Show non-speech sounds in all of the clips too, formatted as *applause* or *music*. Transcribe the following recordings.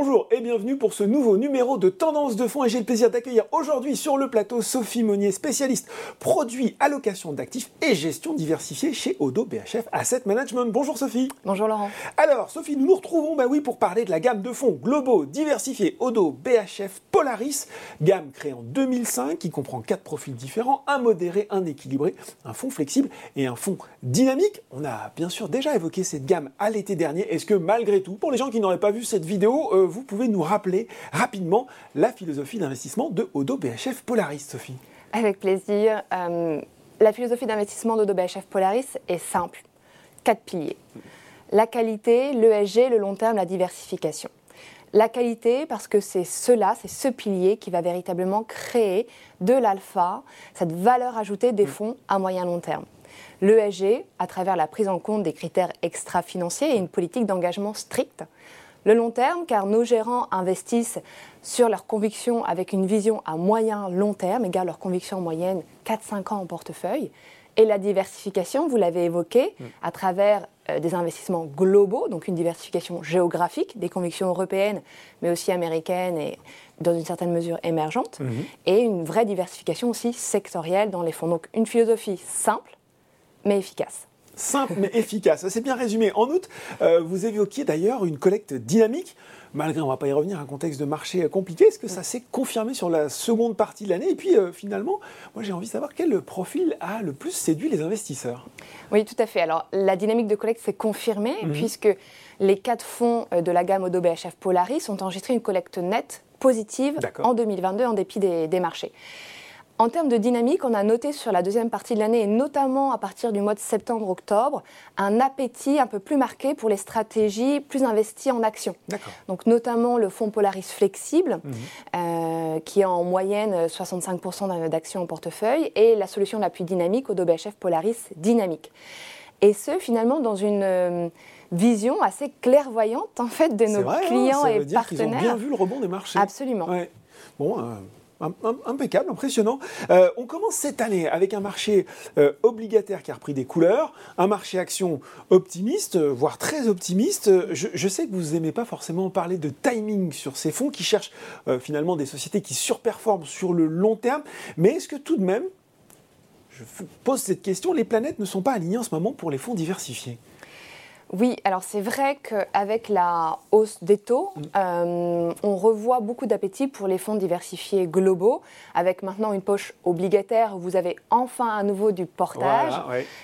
Bonjour et bienvenue pour ce nouveau numéro de Tendance de fonds et j'ai le plaisir d'accueillir aujourd'hui sur le plateau Sophie Monnier, spécialiste produits, allocation d'actifs et gestion diversifiée chez Odo BHF Asset Management. Bonjour Sophie. Bonjour Laurent. Alors Sophie, nous nous retrouvons bah oui, pour parler de la gamme de fonds globaux diversifiés Odo BHF Polaris, gamme créée en 2005 qui comprend quatre profils différents, un modéré, un équilibré, un fonds flexible et un fonds dynamique. On a bien sûr déjà évoqué cette gamme à l'été dernier. Est-ce que malgré tout, pour les gens qui n'auraient pas vu cette vidéo, euh, vous pouvez nous rappeler rapidement la philosophie d'investissement de Odo BHF Polaris, Sophie Avec plaisir. Euh, la philosophie d'investissement d'Odo BHF Polaris est simple. Quatre piliers. La qualité, l'ESG, le long terme, la diversification. La qualité, parce que c'est cela, c'est ce pilier qui va véritablement créer de l'alpha, cette valeur ajoutée des fonds à moyen long terme. L'ESG, à travers la prise en compte des critères extra-financiers et une politique d'engagement stricte le long terme, car nos gérants investissent sur leurs convictions avec une vision à moyen long terme, égale leur conviction en moyenne 4-5 ans en portefeuille. Et la diversification, vous l'avez évoqué, mm. à travers euh, des investissements globaux, donc une diversification géographique des convictions européennes, mais aussi américaines et dans une certaine mesure émergentes, mm-hmm. et une vraie diversification aussi sectorielle dans les fonds. Donc une philosophie simple, mais efficace simple mais efficace. C'est bien résumé. En août, euh, vous évoquiez d'ailleurs une collecte dynamique. Malgré, on ne va pas y revenir, un contexte de marché compliqué, est-ce que ça s'est confirmé sur la seconde partie de l'année? Et puis euh, finalement, moi j'ai envie de savoir quel profil a le plus séduit les investisseurs? Oui, tout à fait. Alors la dynamique de collecte s'est confirmée mhm. puisque les quatre fonds euh, de la gamme Odo BHF Polaris ont enregistré une collecte nette positive en 2022 en dépit des marchés. En termes de dynamique, on a noté sur la deuxième partie de l'année, et notamment à partir du mois de septembre-octobre, un appétit un peu plus marqué pour les stratégies plus investies en actions. Donc notamment le fonds Polaris Flexible, mhm. euh, qui a en moyenne 65% d'actions en portefeuille, et la solution la plus dynamique, au BHF Polaris Dynamique. Et ce, finalement, dans une euh, vision assez clairvoyante en fait de nos hein, clients ça veut et dire partenaires. Ils ont bien vu le rebond des marchés. Absolument. Bon, euh, Impeccable, impressionnant. Euh, on commence cette année avec un marché euh, obligataire qui a repris des couleurs, un marché action optimiste, euh, voire très optimiste. Je, sais que vous n'aimez pas forcément parler de timing sur ces fonds qui cherchent finalement des sociétés qui surperforment sur le long terme, mais est-ce que tout de même, je pose cette question, les planètes ne sont pas alignées en ce moment pour les fonds diversifiés? Oui, alors c'est vrai qu'avec la hausse des taux, mm. euh, on revoit beaucoup d'appétit pour les fonds diversifiés globaux, avec maintenant une poche obligataire où vous avez enfin à nouveau du portage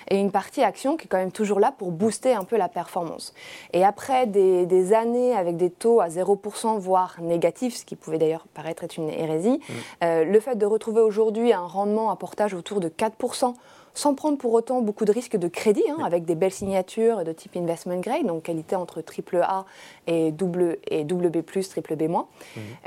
et une partie action qui est quand même toujours là pour booster un peu la performance. Et après des, années avec des taux à 0%, voire négatifs, ce qui pouvait d'ailleurs paraître être une hérésie, mm. euh, le fait de retrouver aujourd'hui un rendement à portage autour de 4%, sans prendre pour autant beaucoup de risques de crédit, hein, avec des belles signatures de type investment grade, donc qualité entre triple A et double et B+, triple B-. Mmh.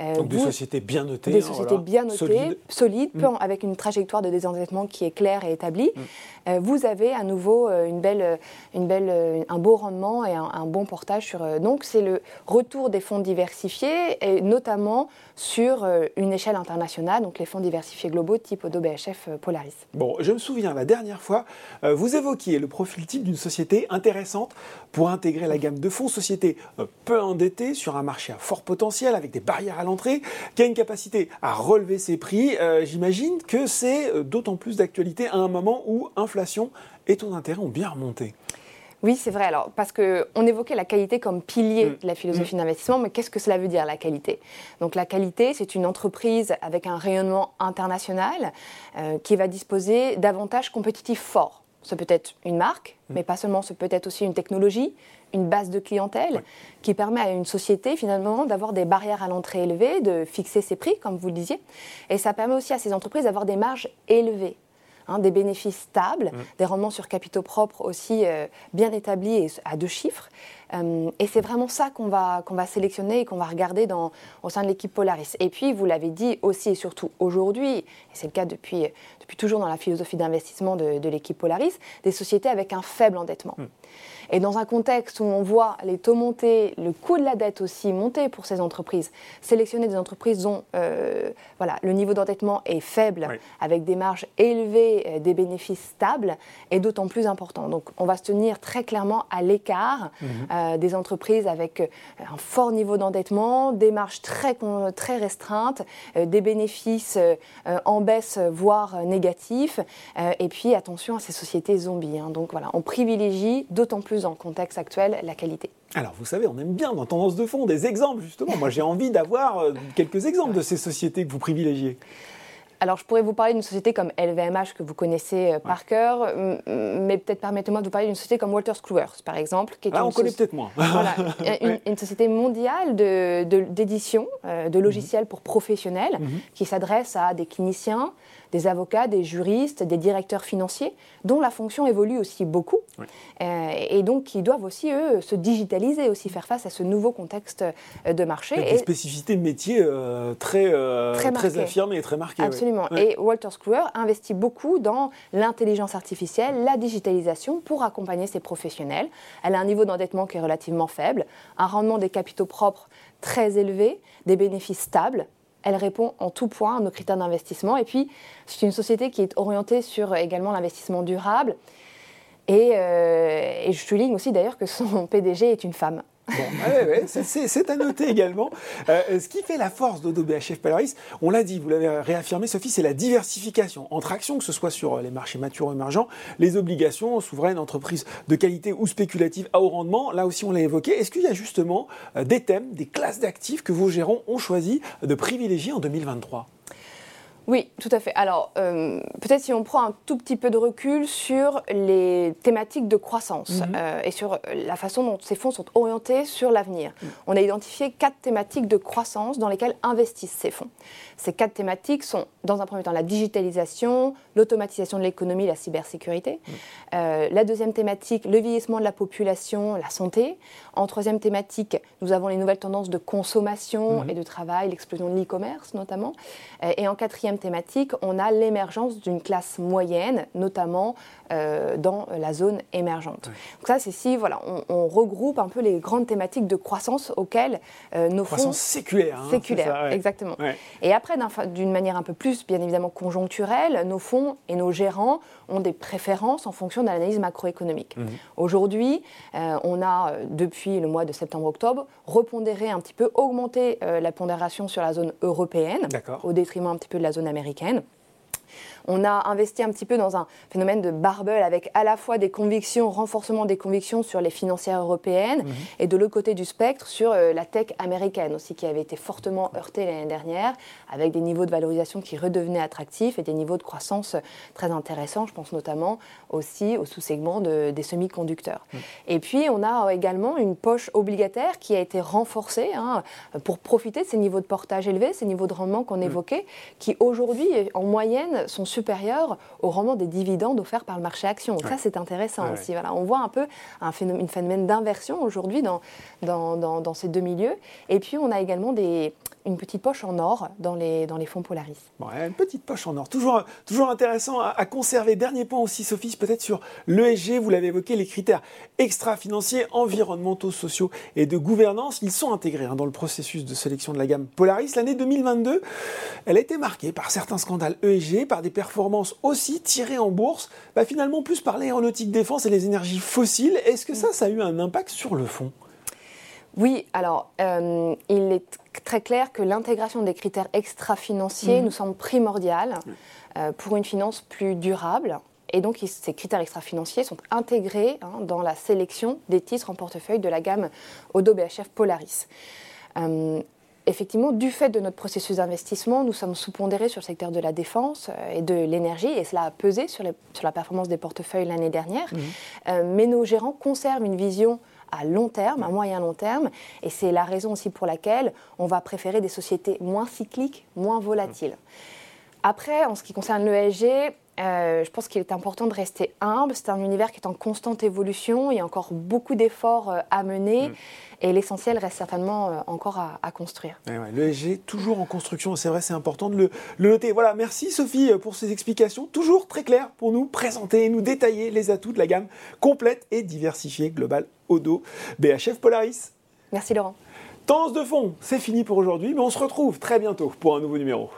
Euh, donc des sociétés bien notées. Des hein, sociétés bien notées, solides, mmh. avec une trajectoire de désendettement qui est claire et établie. Mmh. Euh, vous avez à nouveau euh, une belle, une belle, un beau rendement et un, bon portage sur. donc c'est le retour des fonds diversifiés, et notamment sur une échelle internationale, donc les fonds diversifiés globaux type Odo BHF Polaris. Bon, je me souviens la dernière fois, vous évoquiez le profil type d'une société intéressante pour intégrer la gamme de fonds, société peu endetté sur un marché à fort potentiel avec des barrières à l'entrée, qui a une capacité à relever ses prix, euh, j'imagine que c'est euh, d'autant plus d'actualité à un moment où inflation et taux d'intérêt ont bien remonté. Oui, c'est vrai. Alors, parce qu'on évoquait la qualité comme pilier mm. de la philosophie mm. d'investissement, mais qu'est-ce que cela veut dire, la qualité? Donc, la qualité, c'est une entreprise avec un rayonnement international euh, qui va disposer d'avantages compétitifs forts. Ce peut être une marque, mm. mais pas seulement, ce peut être aussi une technologie, une base de clientèle qui permet à une société finalement d'avoir des barrières à l'entrée élevées, de fixer ses prix, comme vous le disiez. Et ça permet aussi à ces entreprises d'avoir des marges élevées. Hein, des bénéfices stables, mm. des rendements sur capitaux propres aussi euh, bien établis et à deux chiffres. Euh, et c'est vraiment ça qu'on va, qu'on va sélectionner et qu'on va regarder dans, au sein de l'équipe Polaris. Et puis, vous l'avez dit aussi et surtout aujourd'hui, et c'est le cas depuis, depuis toujours dans la philosophie d'investissement de, l'équipe Polaris, des sociétés avec un faible endettement. Mm. Et dans un contexte où on voit les taux monter, le coût de la dette aussi monter pour ces entreprises, sélectionner des entreprises dont euh, voilà, le niveau d'endettement est faible, avec des marges élevées, euh, des bénéfices stables, est d'autant plus important. Donc on va se tenir très clairement à l'écart mhm. Des entreprises avec un fort niveau d'endettement, des marges très, très restreintes, des bénéfices en baisse, voire négatifs, et puis attention à ces sociétés zombies. Hein. Donc voilà, on privilégie d'autant plus dans le contexte actuel la qualité. Alors, vous savez, on aime bien dans Tendance de fond des exemples, justement. Moi, j'ai envie d'avoir euh, quelques exemples de ces sociétés que vous privilégiez. Alors, je pourrais vous parler d'une société comme LVMH que vous connaissez euh, par cœur, mais peut-être permettez-moi de vous parler d'une société comme Walters Kluwer, par exemple. Qui est ah, on connaît peut-être moins. *laughs* voilà, *laughs* une, société mondiale d'édition de, de, logiciels pour professionnels mhm. qui s'adresse à des cliniciens, des avocats, des juristes, des directeurs financiers, dont la fonction évolue aussi beaucoup, euh, et donc qui doivent aussi, eux, se digitaliser, aussi faire face à ce nouveau contexte euh, de marché. Avec et des spécificités de métier euh, très, très, affirmées et très marquées. Absolument. Et Walter Kluwer investit beaucoup dans l'intelligence artificielle, la digitalisation pour accompagner ses professionnels. Elle a un niveau d'endettement qui est relativement faible, un rendement des capitaux propres très élevé, des bénéfices stables elle répond en tout point à nos critères d'investissement. Et puis, c'est une société qui est orientée sur également l'investissement durable. Et, euh, et je souligne aussi d'ailleurs que son *laughs* PDG est une femme. Bon, c'est à noter également. Euh, ce qui fait la force d'Odo BHF Polaris, on l'a dit, vous l'avez réaffirmé Sophie, c'est la diversification entre actions, que ce soit sur les marchés matures ou émergents, les obligations souveraines, entreprises de qualité ou spéculatives à haut rendement. Là aussi, on l'a évoqué. Est-ce qu'il y a justement euh, des thèmes, des classes d'actifs que vos gérants ont choisi de privilégier en 2023 oui, tout à fait. Alors, euh, peut-être si on prend un tout petit peu de recul sur les thématiques de croissance mhm. euh, et sur la façon dont ces fonds sont orientés sur l'avenir. Mhm. On a identifié quatre thématiques de croissance dans lesquelles investissent ces fonds. Ces quatre thématiques sont, dans un premier temps, la digitalisation, l'automatisation de l'économie, la cybersécurité. Mhm. Euh, la deuxième thématique, le vieillissement de la population, la santé. En troisième thématique, nous avons les nouvelles tendances de consommation et de travail, l'explosion de l'e-commerce notamment. et en quatrième thématique, on a l'émergence d'une classe moyenne, notamment euh, dans la zone émergente. Donc ça, c'est si voilà, on, regroupe un peu les grandes thématiques de croissance auxquelles euh, nos croissance fonds... séculaire. Hein, séculaire, exactement. Et après, d'une manière un peu plus, bien évidemment, conjoncturelle, nos fonds et nos gérants ont des préférences en fonction de l'analyse macroéconomique. Mhm. Aujourd'hui, euh, on a, depuis le mois de septembre-octobre, repondéré un petit peu, augmenté la pondération sur la zone européenne, au détriment un petit peu de la zone américaine. On a investi un petit peu dans un phénomène de barbel avec à la fois des convictions, renforcement des convictions sur les financières européennes mhm. et de l'autre côté du spectre sur euh, la tech américaine aussi qui avait été fortement heurtée l'année dernière avec des niveaux de valorisation qui redevenaient attractifs et des niveaux de croissance très intéressants. Je pense notamment aussi au sous-segment des semi-conducteurs. Mhm. Et puis on a également une poche obligataire qui a été renforcée hein, pour profiter de ces niveaux de portage élevés, ces niveaux de rendement qu'on mhm. évoquait, qui aujourd'hui en moyenne sont supérieur au rendement des dividendes offerts par le marché action. Ça, c'est intéressant aussi. Voilà, on voit un peu un phénomène, phénomène d'inversion aujourd'hui dans dans, dans, ces deux milieux. Et puis, on a également des, une petite poche en or dans les, dans les fonds Polaris. Une petite poche en or, toujours, toujours intéressant à, conserver. Dernier point aussi, Sophie, peut-être sur l'ESG, vous l'avez évoqué, les critères extra-financiers, environnementaux, sociaux et de gouvernance, ils sont intégrés hein, dans le processus de sélection de la gamme Polaris. L'année 2022, elle a été marquée par certains scandales ESG, par des performances aussi tirées en bourse, bah, finalement plus par l'aéronautique défense et les énergies fossiles. Est-ce que ça, ça a eu un impact sur le fond? Oui, alors euh, il est très clair que l'intégration des critères extra-financiers mhm. nous semble primordiale euh, pour une finance plus durable. Et donc ces critères extra-financiers sont intégrés hein, dans la sélection des titres en portefeuille de la gamme Odo BHF Polaris. Euh, effectivement, du fait de notre processus d'investissement, nous sommes sous-pondérés sur le secteur de la défense et de l'énergie, et cela a pesé sur, la performance des portefeuilles l'année dernière. Mhm. mais nos gérants conservent une vision à long terme, à moyen long terme. Et c'est la raison aussi pour laquelle on va préférer des sociétés moins cycliques, moins volatiles. Après, en ce qui concerne l'ESG, euh, je pense qu'il est important de rester humble. C'est un univers qui est en constante évolution. Il y a encore beaucoup d'efforts euh, à mener. Mm. Et l'essentiel reste certainement euh, encore à, construire. le SG, toujours en construction, c'est vrai, c'est important de le, noter. Voilà, merci Sophie pour ces explications, toujours très claires pour nous présenter et nous détailler les atouts de la gamme complète et diversifiée globale Odo BHF Polaris. Merci Laurent. Tendance de fond, c'est fini pour aujourd'hui, mais on se retrouve très bientôt pour un nouveau numéro.